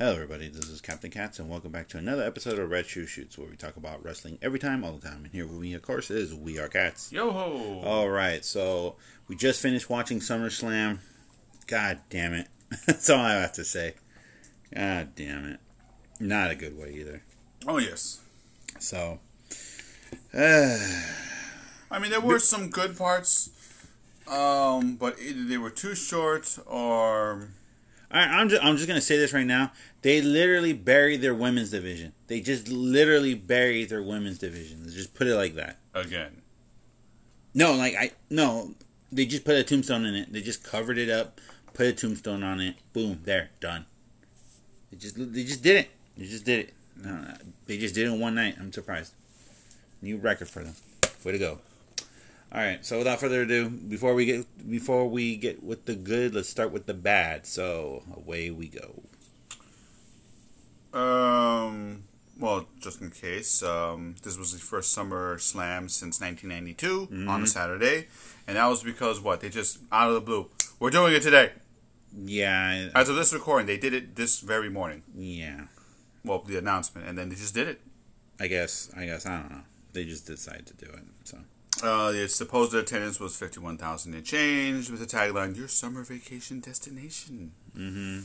Hello, everybody. This is Captain Cats, and welcome back to another episode of Red Shoe Shoots, where we talk about wrestling every time, all the time. And here with me, of course, is We Are Cats. Yo ho! All right, so we just finished watching SummerSlam. God damn it. That's all I have to say. God damn it. Not a good way either. Oh yes. So, uh, I mean, there were some good parts, um, but either they were too short or I, I'm just, I'm just gonna say this right now. They literally buried their women's division. They just literally buried their women's division. Let's just put it like that. again. No, like I no, they just put a tombstone in it. They just covered it up, put a tombstone on it. Boom, there, done. They just they just did it. They just did it. No, no, they just did it in one night. I'm surprised. New record for them. Way to go. All right. So without further ado, before we get before we get with the good, let's start with the bad. So away we go. Um, well, just in case, um, this was the first Summer Slam since 1992 on a Saturday, and that was because what they just out of the blue, we're doing it today. Yeah, As of this recording, they did it this very morning. yeah. Well, the announcement, and then they just did it. I guess. I guess. I don't know. They just decided to do it. So Uh, the supposed attendance was 51,000 and change with the tagline, Your Summer Vacation Destination. mm-hmm.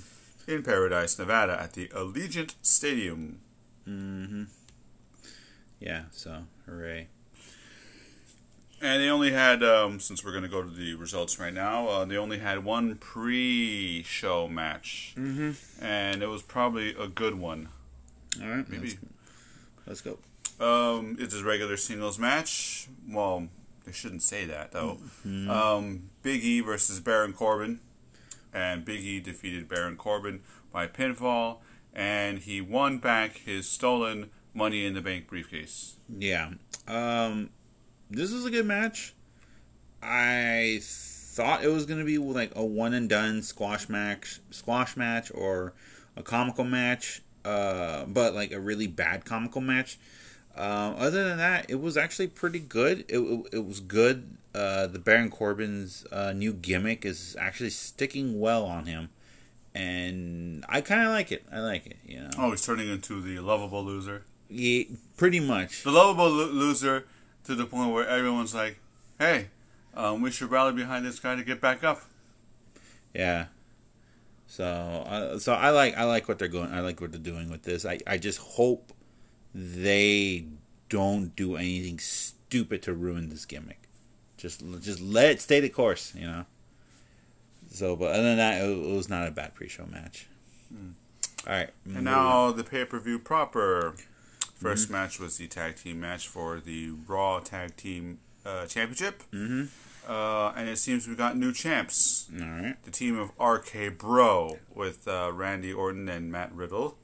In Paradise, Nevada at the Allegiant Stadium. Mm-hmm. Yeah. So hooray. And they only had, um, since we're going to go to the results right now, uh, they only had one pre show match. Mm-hmm. And it was probably a good one. All right. Maybe. Let's, let's go. Um, it's a regular singles match. Well, they shouldn't say that, though. Um, Big E versus Baron Corbin. And Big E defeated Baron Corbin by pinfall. And he won back his stolen Money in the Bank briefcase. Yeah. Um, this is a good match. I thought it was gonna be like a one and done squash match, squash match, or a comical match. Uh, but like a really bad comical match. Um, other than that, it was actually pretty good. It, it, it was good. Uh, the Baron Corbin's uh, new gimmick is actually sticking well on him, and I kind of like it. I like it. You know, Oh, he's turning into the lovable loser. yeah, pretty much. The lovable lo- loser to the point where everyone's like, hey, um, we should rally behind this guy to get back up. Yeah. So, uh, so I like I like what they're going. I like what they're doing with this. I I just hope they don't do anything stupid to ruin this gimmick. Just just let it stay the course, you know. So, but other than that, it, it was not a bad pre-show match. All right, And now the pay per view proper. 1st match was the tag team match for the Raw Tag Team uh, Championship. Mhm. Uh, and it seems we got new champs. all right, The team of RK Bro with uh, Randy Orton and Matt Riddle.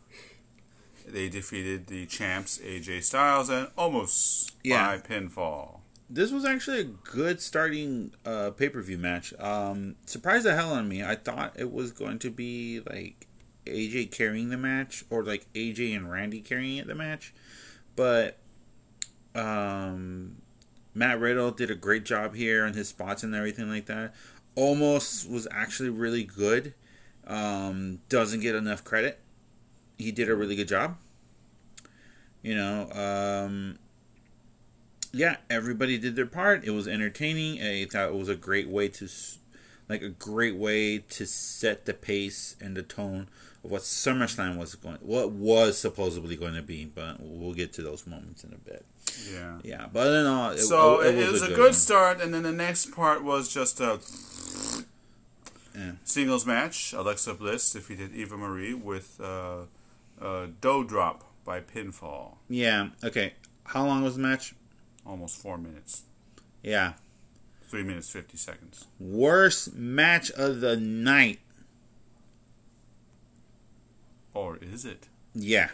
They defeated the champs AJ Styles and Omos Yeah. by pinfall. this was actually a good starting uh, pay-per-view match. Um, surprised the hell on me. I thought it was going to be like AJ carrying the match or like AJ and Randy carrying it the match, but um, Matt Riddle did a great job here on his spots and everything like that. Omos was actually really good. Um, doesn't get enough credit. He did a really good job. You know, um, yeah, everybody did their part. It was entertaining. I thought it was a great way to, like, a great way to set the pace and the tone of what SummerSlam was going, what was supposedly going to be. But we'll get to those moments in a bit. Yeah. Yeah, but than all, it, so it, it, was, a good, one. start, and then the next part was just a Yeah. singles match. Alexa Bliss defeated Eva Marie with uh, uh, Dough Drop by pinfall. Yeah. Okay. How long was the match? Almost four minutes. Yeah. Three minutes, 50 seconds. Worst match of the night. Or is it? Yeah.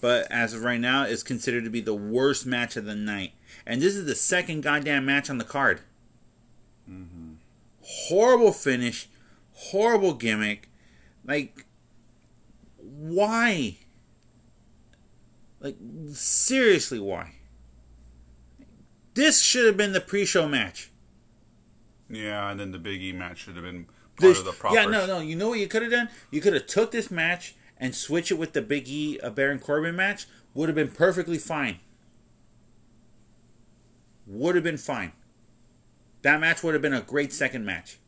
But as of right now, it's considered to be the worst match of the night. And this is the second goddamn match on the card. Mm-hmm. Horrible finish. Horrible gimmick. Like, why? Like, seriously, why? This should have been the pre show match. Yeah, and then the Big E match should have been part This- of the proper. yeah, no, no. You know what you could have done? You could have took this match and switch it with the Big E a Baron Corbin match, would have been perfectly fine. Would have been fine. That match would have been a great second match.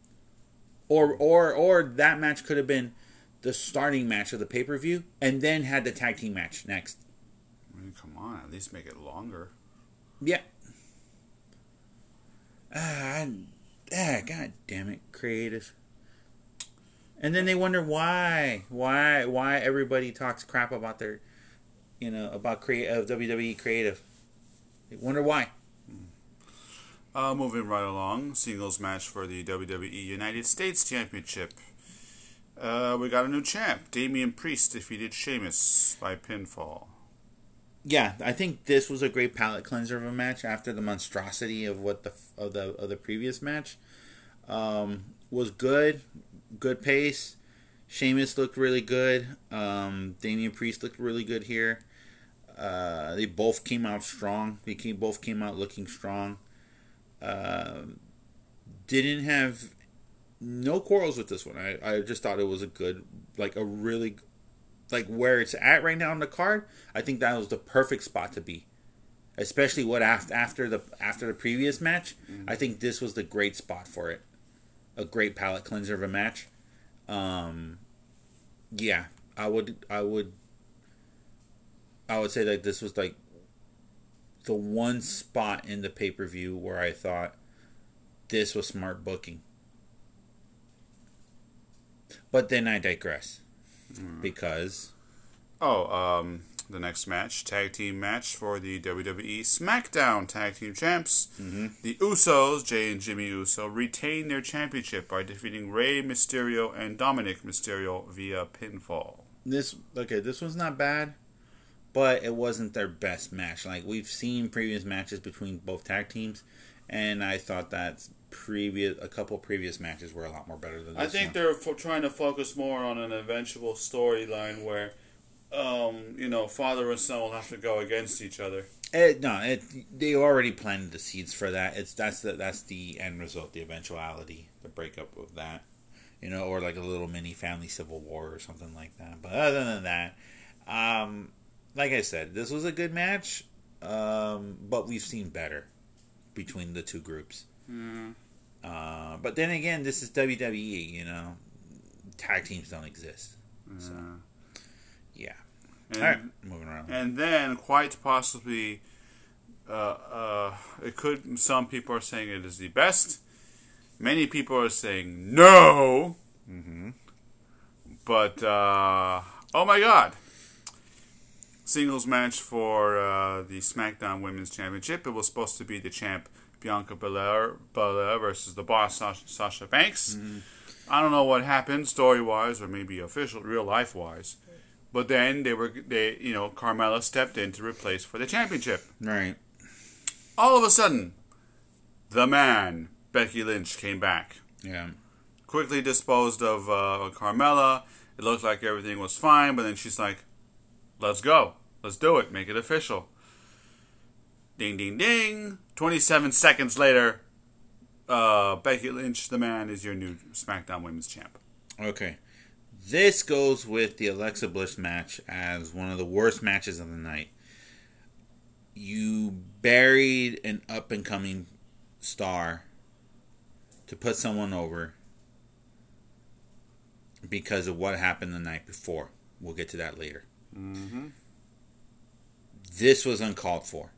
Or or or that match could have been the starting match of the pay per view, and then had the tag team match next. Mean, come on, at least make it longer. Yeah. Ah, ah, god damn it, creative. And then they wonder why, why, why everybody talks crap about their, you know, about create of WWE creative. They wonder why. Uh, moving right along, singles match for the WWE United States Championship. Uh, we got a new champ. Damian Priest defeated Sheamus by pinfall. Yeah, I think this was a great palate cleanser of a match after the monstrosity of what the of the of the previous match. Um, was good, good pace. Sheamus looked really good. Um, Damian Priest looked really good here. Uh, they both came out strong. They came, both came out looking strong. Uh, didn't have no quarrels with this one. I, I just thought it was a good, like a really, like where it's at right now on the card. I think that was the perfect spot to be, especially what after after the after the previous match. Mm-hmm. I think this was the great spot for it. A great palate cleanser of a match. Um, yeah, I would I would I would say that this was like the one spot in the pay per view where I thought this was smart booking. But then I digress. Mm. Because. Oh, um, the next match, tag team match for the WWE SmackDown Tag Team Champs. Mm-hmm. The Usos, Jay and Jimmy Uso, retain their championship by defeating Rey Mysterio and Dominic Mysterio via pinfall. This okay, this was not bad but it wasn't their best match. Like we've seen previous matches between both tag teams, and I thought that previous a couple previous matches were a lot more better than. This. I think one. they're fo- trying to focus more on an eventual storyline where, um, you know, father and son will have to go against each other. It, no, it, they already planted the seeds for that. It's that's the that's the end result, the eventuality, the breakup of that, you know, or like a little mini family civil war or something like that. But other than that, um, like I said, this was a good match, um, but we've seen better between the two groups. Mm. Uh, but then again, this is WWE. You know, tag teams don't exist. So, yeah. And, All right, moving around. And then, quite possibly, uh, uh, it could. Some people are saying it is the best. Many people are saying no. Mm-hmm. But uh, oh my god, singles match for uh, the SmackDown Women's Championship. It was supposed to be the champ Bianca Belair, Belair versus the boss Sasha, Sasha Banks. Mm-hmm. I don't know what happened story wise or maybe official real life wise, but then they were they you know Carmella stepped in to replace for the championship. Right. All of a sudden, the man Becky Lynch came back. Yeah. Quickly disposed of uh, Carmella. It looked like everything was fine, but then she's like, Let's go. Let's do it. Make it official. Ding, ding, ding. 27 seconds later, uh, Becky Lynch, the man, is your new SmackDown Women's Champ. Okay. This goes with the Alexa Bliss match as one of the worst matches of the night. You buried an up and coming star to put someone over because of what happened the night before. We'll get to that later. Mm-hmm. This was uncalled for.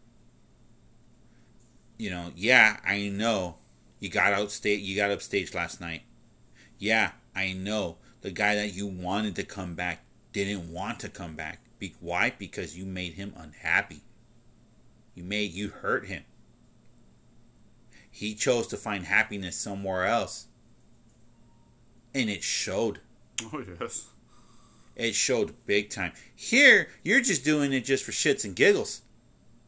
You know, yeah, I know you got outstage. You got upstaged last night. Yeah, I know the guy that you wanted to come back didn't want to come back. Be- why? Because you made him unhappy. You made you hurt him. He chose to find happiness somewhere else. And it showed. Oh yes. It showed big time. Here, you're just doing it just for shits and giggles.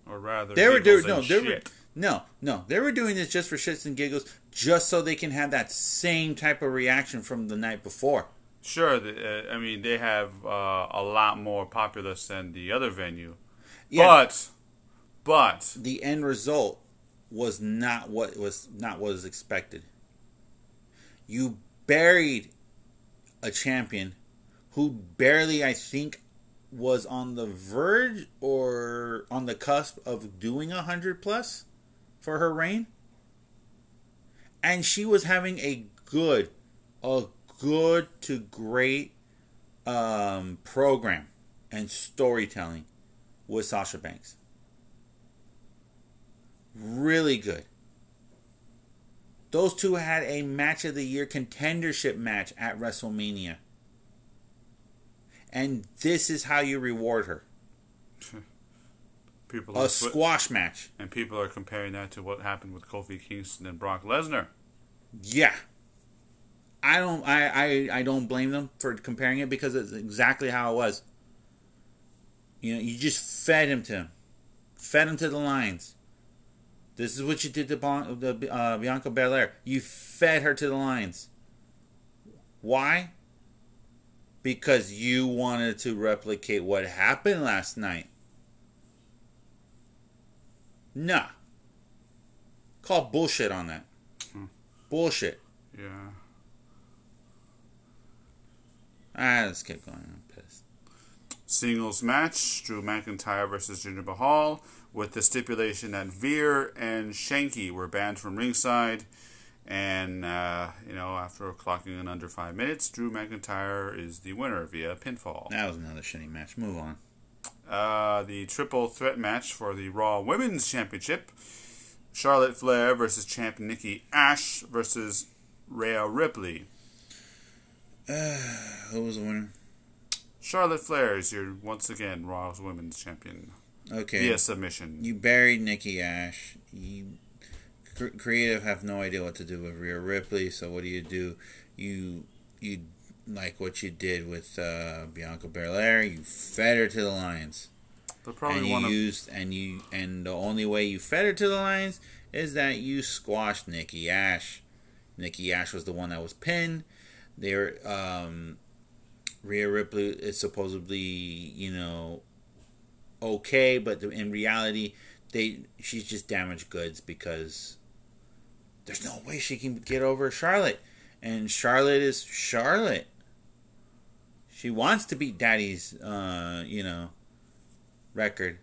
Or rather, they were doing no, they were no, no, they were doing this just for shits and giggles, just so they can have that same type of reaction from the night before. Sure, uh, I mean they have uh, a lot more populace than the other venue, yeah, but but. The end result was not what was not what was expected. You buried a champion who barely, I think, was on the verge or on the cusp of doing a hundred plus for her reign, and she was having a good, a good to great um, program and storytelling with Sasha Banks. Really good. Those two had a match of the year contendership match at WrestleMania. And this is how you reward her. People A are- squash match. and people are comparing that to what happened with Kofi Kingston and Brock Lesnar. Yeah. I don't I, I, I don't blame them for comparing it because it's exactly how it was. You know, you just fed him to him. Fed him to the lines. This is what you did to Bon- the, uh, Bianca Belair. You fed her to the lines. Why? Because you wanted to replicate what happened last night. Nah. Call bullshit on that. Bullshit. Yeah. Ah, let's keep going. I'm pissed. Singles match: Drew McIntyre versus Jinder Mahal, with the stipulation that Veer and Shanky were banned from ringside. And uh, you know, after clocking in under five minutes, Drew McIntyre is the winner via pinfall. That was another shitty match. Move on. Uh, the triple threat match for the Raw Women's Championship: Charlotte Flair versus champ Nikki Ash versus Rhea Ripley. Who was the winner? Charlotte Flair is your once again Raw's Women's Champion Okay. via submission. You buried Nikki Ash. You cr- creative have no idea what to do with Rhea Ripley. So what do you do? You you like what you did with uh, Bianca Belair. You fed her to the lions, They'll and probably you want to. used and you and the only way you fed her to the lions is that you squashed Nikki Ash. Nikki Ash was the one that was pinned. There, um, Rhea Ripley is supposedly, you know, okay, but in reality, they she's just damaged goods because there's no way she can get over Charlotte, and Charlotte is Charlotte. She wants to beat Daddy's, uh, you know, record.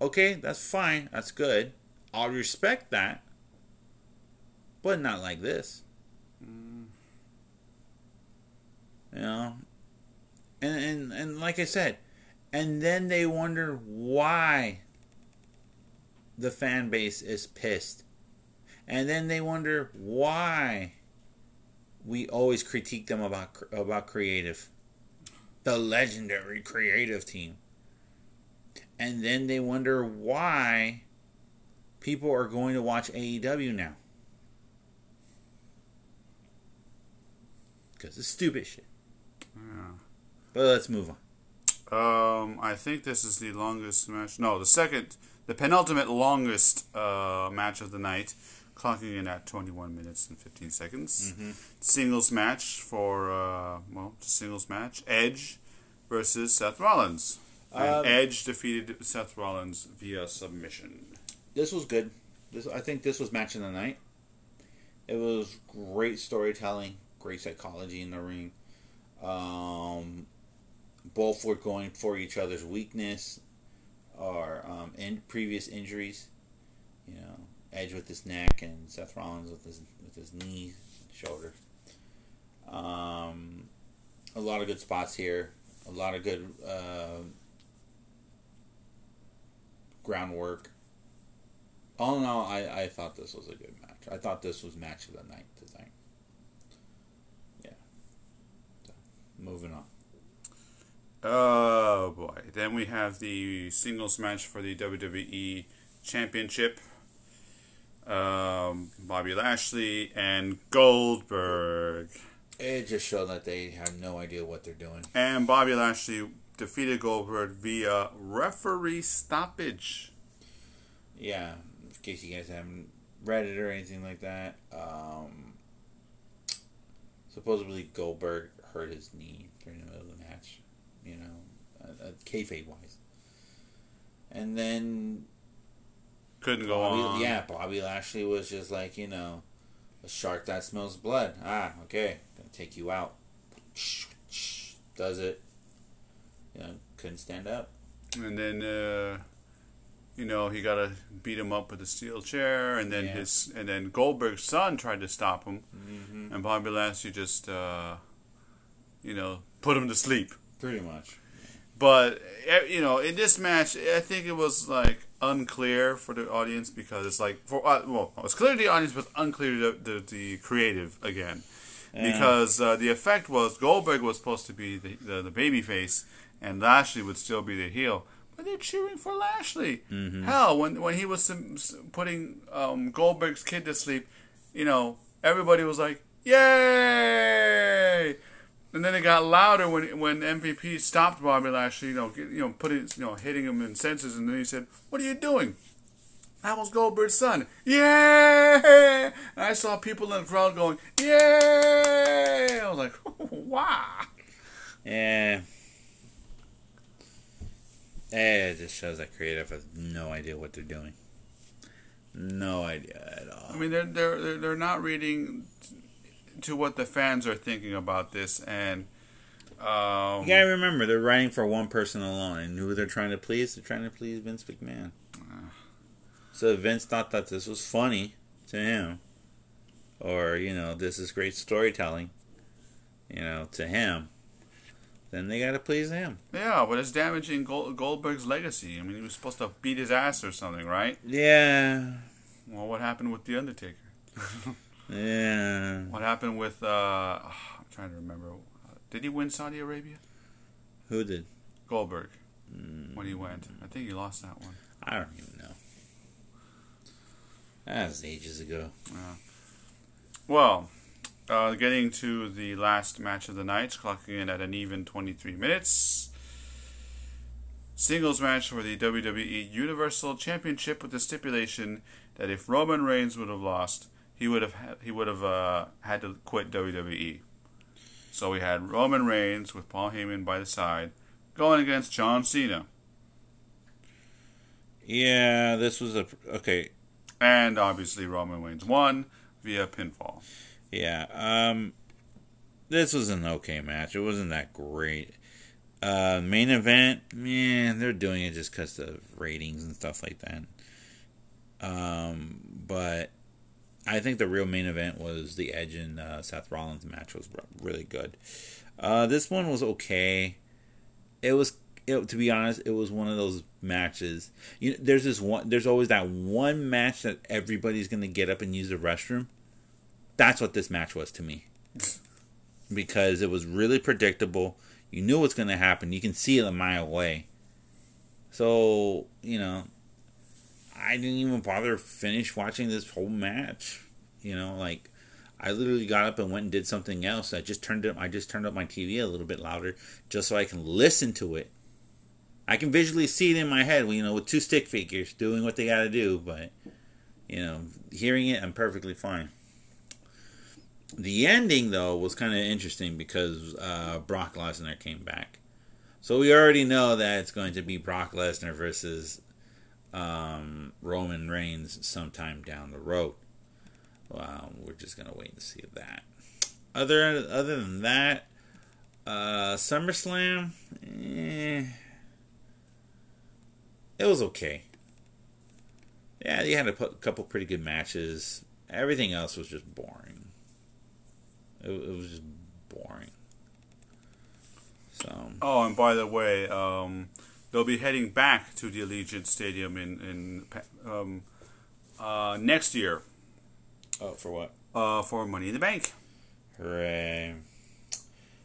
Okay, that's fine. That's good. I'll respect that, but not like this. You know, and and and like I said, and then they wonder why the fan base is pissed, and then they wonder why we always critique them about about creative, the legendary creative team, and then they wonder why people are going to watch AEW now. Because it's stupid shit. Yeah. But let's move on. Um, I think this is the longest match. No, the second, the penultimate longest uh, match of the night, clocking in at 21 minutes and 15 seconds. Mm-hmm. Singles match for, uh, well, singles match. Edge versus Seth Rollins. Um, Edge defeated Seth Rollins via submission. This was good. This I think this was match of the night. It was great storytelling, great psychology in the ring. Um, both were going for each other's weakness or um, in previous injuries. You know, Edge with his neck and Seth Rollins with his with his knee, shoulder. Um, a lot of good spots here. A lot of good uh, groundwork. All in all, I, I thought this was a good match. I thought this was match of the night tonight. Yeah. So, moving on. Oh boy. Then we have the singles match for the WWE Championship. Um, Bobby Lashley and Goldberg. It just showed that they have no idea what they're doing. And Bobby Lashley defeated Goldberg via referee stoppage. Yeah, in case you guys haven't read it or anything like that, um, supposedly Goldberg hurt his knee during the middle of the match, you know, uh, uh, kayfabe wise. And then Couldn't go Bobby, on. yeah, Bobby Lashley was just like, you know, a shark that smells blood. Ah, okay, gonna take you out. does it. You know, couldn't stand up. And then, uh, you know, he got to beat him up with a steel chair, and then Yeah. his and then Goldberg's son tried to stop him, Mm-hmm. and Bobby Lashley just, uh, you know, put him to sleep. Pretty much. But eh, you know, in this match, I think it was like unclear for the audience because it's like for uh, well, it was clear to the audience, but unclear to the, the, the creative again. Yeah. Because uh, the effect was Goldberg was supposed to be the, the the baby face, and Lashley would still be the heel. But they're cheering for Lashley. Hell, when when he was um, putting um, Goldberg's kid to sleep, you know, everybody was like, "Yay!" And then it got louder when when MVP stopped Bobby Lashley, you know, get, you know, putting, you know, hitting him in senses, and then he said, "What are you doing?" That was Goldberg's son. Yay! And I saw people in the crowd going, "Yay!" I was like, "Wow!" Yeah. Eh, it just shows that creative has no idea what they're doing. No idea at all. I mean, they're they're, they're not reading to what the fans are thinking about this, and um, You gotta remember, they're writing for one person alone, and who they're trying to please? They're trying to please Vince McMahon. So Vince thought that this was funny to him, or you know, this is great storytelling, you know, to him. Then they gotta please him. yeah, but it's damaging Gold, Goldberg's legacy. I mean, he was supposed to beat his ass or something, right? Yeah, Well, what happened with the Undertaker? yeah. What happened with? Uh, I'm trying to remember. Did he win Saudi Arabia? Who did? Goldberg. When he went, I think he lost that one. I don't even know. That was ages ago. Yeah. Well, uh, getting to the last match of the night, clocking in at an even 23 minutes. Singles match for the WWE Universal Championship with the stipulation that if Roman Reigns would have lost, he would have had, he would have uh, had to quit WWE. So we had Roman Reigns with Paul Heyman by the side going against John Cena, Yeah, this was a okay. and obviously Roman Reigns won via pinfall. Yeah, um, this was an okay match. It wasn't that great. Uh, main event, man, they're doing it just because of ratings and stuff like that. Um, but I think the real main event was the Edge and uh, Seth Rollins match was really good. Uh, this one was okay. It was, it, to be honest, it was one of those matches. You there's this one. There's always that one match that everybody's gonna get up and use the restroom. That's what this match was to me. Because it was really predictable. You knew what's going to happen. You can see it a mile away. So, you know, I didn't even bother finish watching this whole match. You know, like I literally got up and went and did something else. I just turned it I just turned up my TV a little bit louder just so I can listen to it. I can visually see it in my head, you know, with two stick figures doing what they got to do, but you know, hearing it I'm perfectly fine. The ending, though, was kind of interesting because uh, Brock Lesnar came back. So we already know that it's going to be Brock Lesnar versus um, Roman Reigns sometime down the road. Well, we're just gonna wait and see that. Other other than that, uh, SummerSlam, eh, it was okay. Yeah, you had a couple pretty good matches. Everything else was just boring. It, it was just boring. So Oh, and by the way, um, they'll be heading back to the Allegiant Stadium in in um, uh, next year oh, for what? uh, for Money in the Bank. Hooray!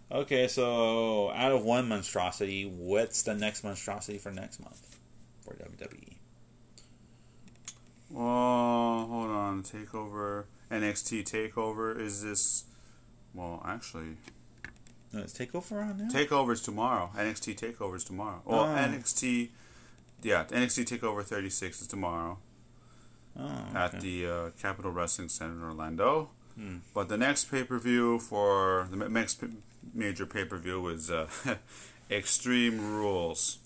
Okay, so out of one monstrosity, what's the next monstrosity for next month for? WWE? Oh, hold on, Takeover NXT Takeover is this? Well, actually, No, it's Takeover on now. Takeover's tomorrow. NXT Takeover's tomorrow. Well, Oh. NXT, yeah, NXT Takeover 36 is tomorrow oh, at okay. the uh, Capitol Wrestling Center in Orlando. Hmm. But the next pay per view for the next major pay per view is uh, Extreme Rules.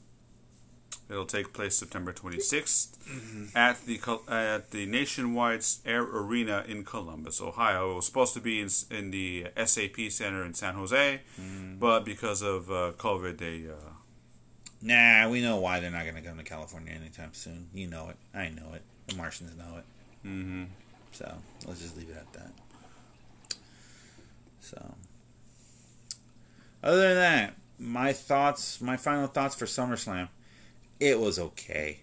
It'll take place September 26th at the at the Nationwide Air Arena in Columbus, Ohio. It was supposed to be in, in the SAP Center in San Jose, but because of uh, COVID, they uh, Nah, we know why they're not going to come to California anytime soon. You know it. I know it. The Martians know it. mhm. So let's just leave it at that. So, other than that, my thoughts, my final thoughts for SummerSlam, it was okay.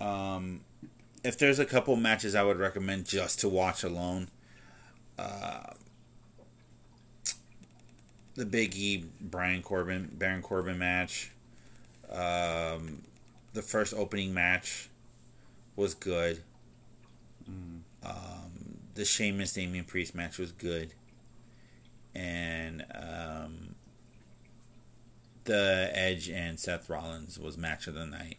Um, if there's a couple matches I would recommend just to watch alone, uh, the Big E Brian Corbin Baron Corbin match, um, the first opening match was good. Um, the Sheamus Damian Priest match was good, and um, the Edge and Seth Rollins was match of the night.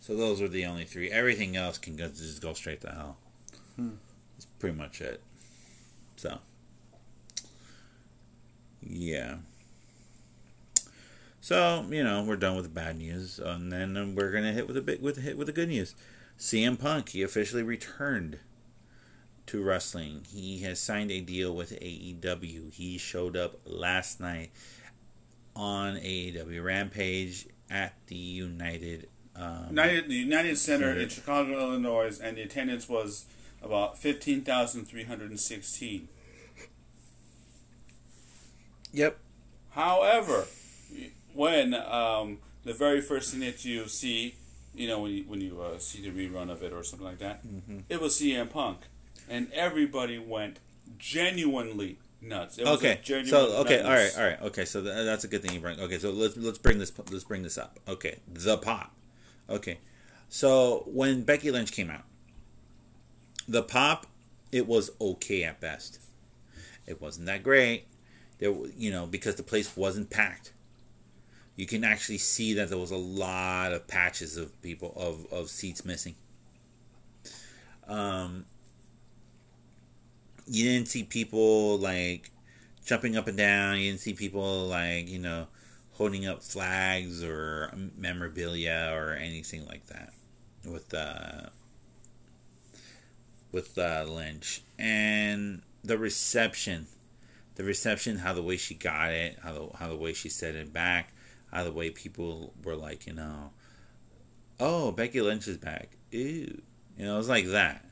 So those were the only three. Everything else can go, just go straight to hell. Hmm. That's pretty much it. So, yeah. So you know we're done with the bad news, and then we're gonna hit with a bit with a hit with the good news. CM Punk he officially returned to wrestling. He has signed a deal with AEW. He showed up last night on AEW Rampage at the United. Um, United, the United Center in Chicago, Illinois, and the attendance was about fifteen thousand three hundred and sixteen. Yep. However, when um, the very first thing that you see, you know, when you, when you uh, see the rerun of it or something like that, Mm-hmm. it was CM Punk, and everybody went genuinely nuts. It Okay. So okay, all right, all right. Okay, so th- that's a good thing you bring. Okay, so let's let's bring this let's bring this up. Okay, the pop. Okay, so when Becky Lynch came out, the pop, it was okay at best. It wasn't that great. There, you know, because the place wasn't packed. You can actually see that there was a lot of patches of people of of seats missing. Um, you didn't see people like jumping up and down. You didn't see people like you know holding up flags or memorabilia or anything like that with uh, with uh, Lynch and the reception, the reception, how the way she got it, how the how the way she said it back, how the way people were like you know, oh Becky Lynch is back, ew, you know it was like that.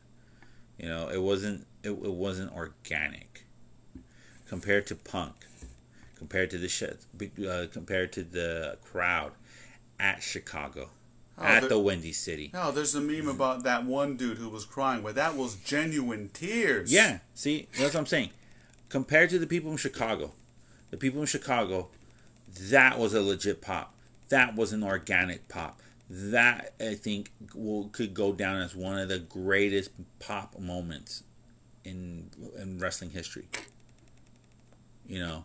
You know, it wasn't it, it wasn't organic compared to Punk, compared to the shit, uh, compared to the crowd at Chicago, Oh, at there- the Windy City. No, there's a meme about that one dude who was crying, but that was genuine tears. Yeah, see, that's what I'm saying. Compared to the people in Chicago, the people in Chicago, that was a legit pop. That was an organic pop. That I think will could go down as one of the greatest pop moments in in wrestling history. You know,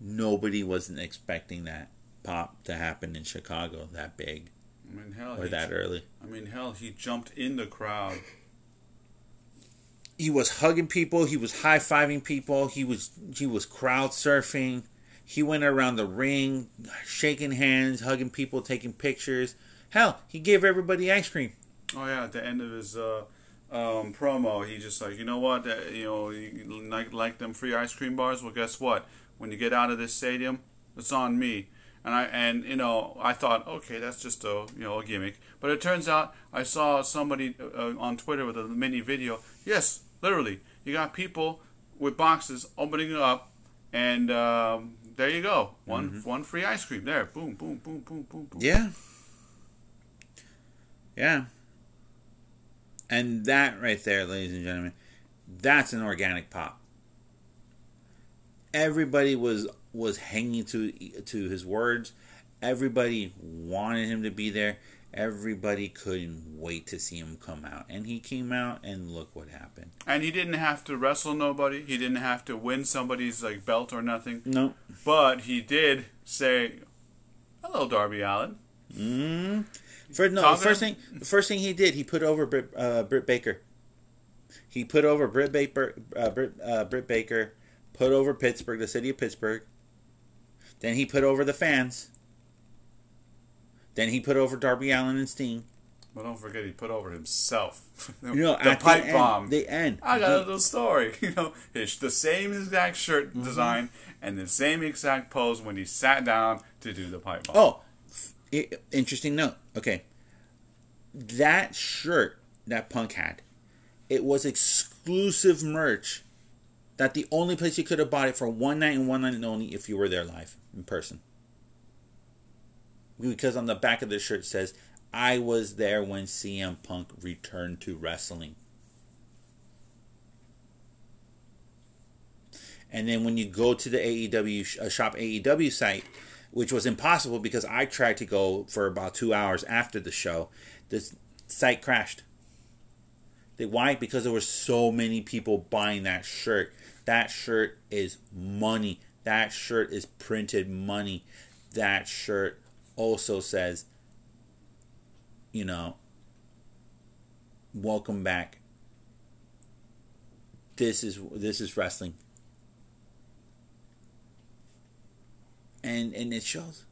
nobody wasn't expecting that pop to happen in Chicago that big I mean, hell, or that early. I mean, hell, he jumped in the crowd. he was hugging people he was high-fiving people he was he was crowd surfing he went around the ring shaking hands hugging people taking pictures hell he gave everybody ice cream Oh yeah, at the end of his uh, um, promo, he just like, you know what, uh, you know, you like like them free ice cream bars. Well, guess what? When you get out of this stadium, it's on me. And I and you know, I thought, okay, that's just a you know a gimmick. But it turns out, I saw somebody uh, on Twitter with a mini video. Yes, literally, you got people with boxes opening it up, and um, there you go, one one free ice cream there. Boom, boom, boom, boom, boom, boom. yeah yeah and that right there ladies and gentlemen that's an organic pop. Everybody was was hanging to to his words. Everybody wanted him to be there. Everybody couldn't wait to see him come out. And he came out and look what happened. And he didn't have to wrestle nobody. He didn't have to win somebody's like belt or nothing. no But he did say, "Hello, Darby Allin." mm For, no, the first thing, the first thing he did, he put over Britt, uh, Britt Baker. He put over Britt Baker, uh, Britt, uh, Britt Baker, put over Pittsburgh, the city of Pittsburgh. Then he put over the fans. Then he put over Darby Allin and Sting. Well, don't forget he put over himself. You know, the pipe the bomb. End, the end. I got The- a little story. You know, it's the same exact shirt Mm-hmm. design and the same exact pose when he sat down to do the pipe bomb. Oh, i- interesting note. Okay, that shirt that Punk had, it was exclusive merch. That the only place you could have bought it for one night and one night only if you were there live in person. Because on the back of the shirt says, "I was there when CM Punk returned to wrestling." And then when you go to the AEW uh, shop AEW site, which was impossible because I tried to go for about two hours after the show, The site crashed. Why? Because there were so many people buying that shirt. That shirt is money. That shirt is printed money. That shirt also says, you know, welcome back. This is this is wrestling. And and it shows.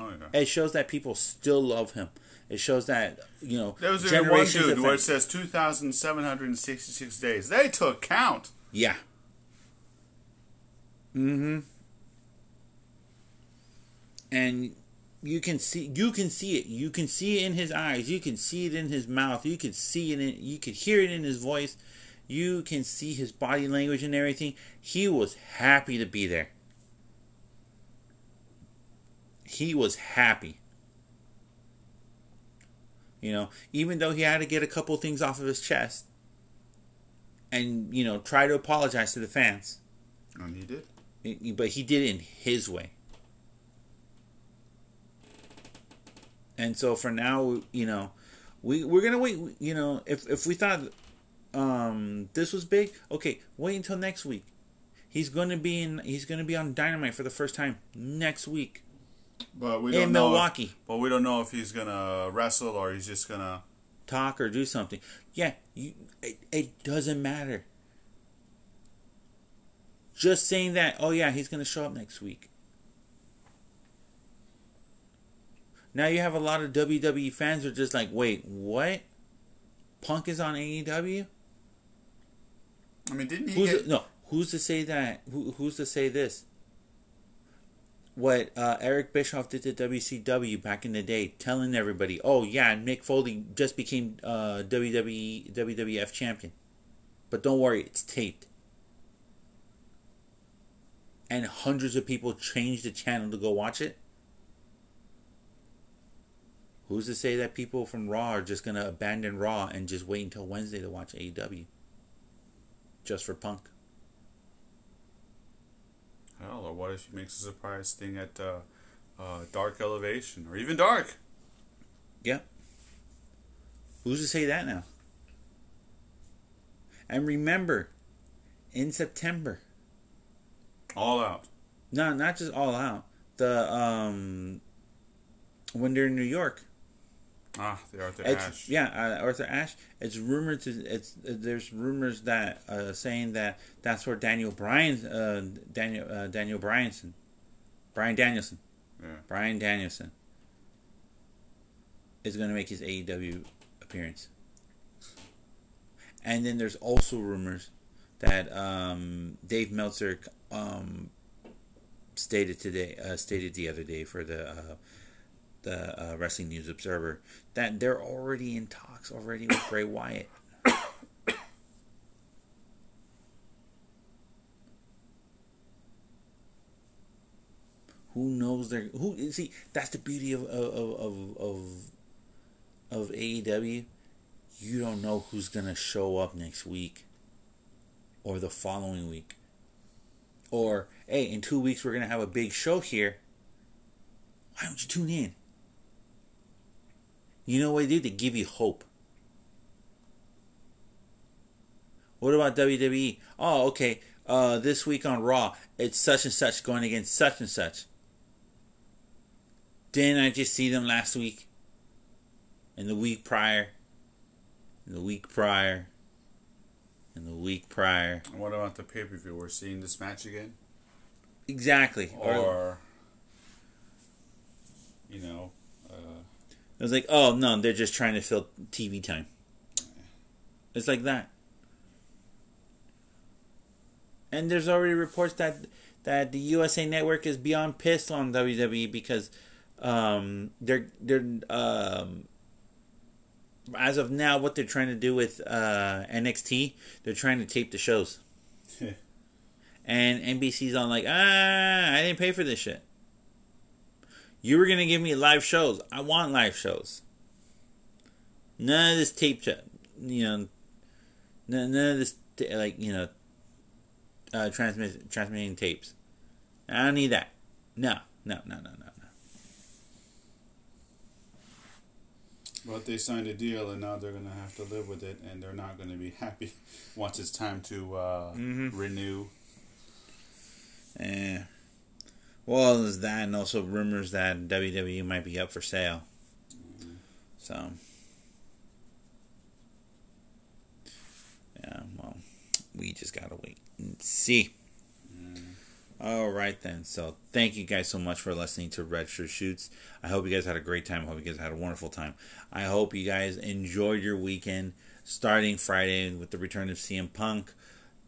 Oh, yeah. It shows that people still love him. It shows that you know There was one dude where it says 2,766 days. They took count. yeah. Mm-hmm. And you can see you can see it. You can see it in his eyes. You can see it in his mouth. You can see it in you could hear it in his voice. You can see his body language and everything. He was happy to be there. He was happy. You know, even though he had to get a couple things off of his chest and, you know, try to apologize to the fans. And he did. But he did it in his way. And so for now, you know, we we're gonna wait. You know, if if we thought um this was big, okay, wait until next week. He's gonna be in. He's gonna be on Dynamite for the first time next week But we in don't know. If, Milwaukee. but we don't know if he's gonna wrestle or he's just gonna. Talk or do something. Yeah, you. It, it doesn't matter. Just saying that. Oh yeah, he's gonna show up next week. Now you have a lot of WWE fans who are just like, wait, what? Punk is on AEW? I mean, didn't he Who's get? to, no? Who's to say that? Who, who's to say this? What uh, Eric Bischoff did to WCW back in the day, telling everybody, "Oh yeah, and Mick Foley just became uh, WWE WWF champion," but don't worry, it's taped. And hundreds of people changed the channel to go watch it. Who's to say that people from Raw are just gonna abandon Raw and just wait until Wednesday to watch AEW? Just for Punk. Hell, or what if he makes a surprise thing at uh, uh, Dark Elevation or even Dark? Yeah. Who's to say that now? And remember, in September, All out. no, not just all out. The um, when they're in New York, Ah, the Arthur it's Ashe. yeah, uh, Arthur Ashe. It's rumored to it's there's rumors that uh, saying that that's where Daniel Bryan, uh, Daniel uh, Daniel Bryanson, Bryan Danielson, Yeah. Bryan Danielson is going to make his AEW appearance. And then there's also rumors that um, Dave Meltzer um, stated today, uh, stated the other day for the uh, the uh, Wrestling News Observer that they're already in talks already with Bray Wyatt. Who knows their who see that's the beauty of of of of, of AEW. You don't know who's gonna show up next week or the following week. Or hey, in two weeks we're gonna have a big show here. Why don't you tune in? You know what they do? They give you hope. What about WWE? Oh, okay. Uh, this week on Raw, it's such and such going against such and such. Didn't I just see them last week? And the week prior? And the week prior? And the week prior? And what about the pay per view? We're seeing this match again, Exactly. or you know, It was like, oh no, they're just trying to fill TV time. It's like that. And there's already reports that that the USA Network is beyond pissed on WWE because um, they're they're um, as of now what they're trying to do with uh, NXT, they're trying to tape the shows. and NBC's on like, ah, I didn't pay for this shit. You were gonna give me live shows. I want live shows. None of this tape, you know, none of this like you know, uh, transmit transmitting tapes. I don't need that. No, no, no, no, no, no. But they signed a deal, and now they're gonna have to live with it, and they're not gonna be happy once it's time to uh, mm-hmm. renew. Yeah. Well, there's that, and also rumors that WWE might be up for sale. Mm-hmm. So. Yeah, well, we just gotta wait and see. All right then. So thank you guys so much for listening to Retro Shoots. I hope you guys had a great time. I hope you guys had a wonderful time. I hope you guys enjoyed your weekend starting Friday with the return of CM Punk.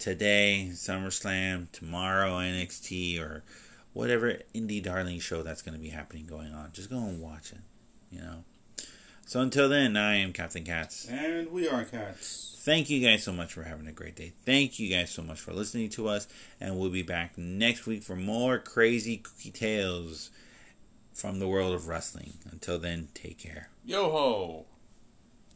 Today, SummerSlam. Tomorrow, NXT or whatever indie darling show that's going to be happening going on. Just go and watch it. You know. So until then, I am Captain Cats. And we are Cats. Thank you guys so much for having a great day. Thank you guys so much for listening to us. And we'll be back next week for more crazy cookie tales from the world of wrestling. Until then, take care. Yo ho!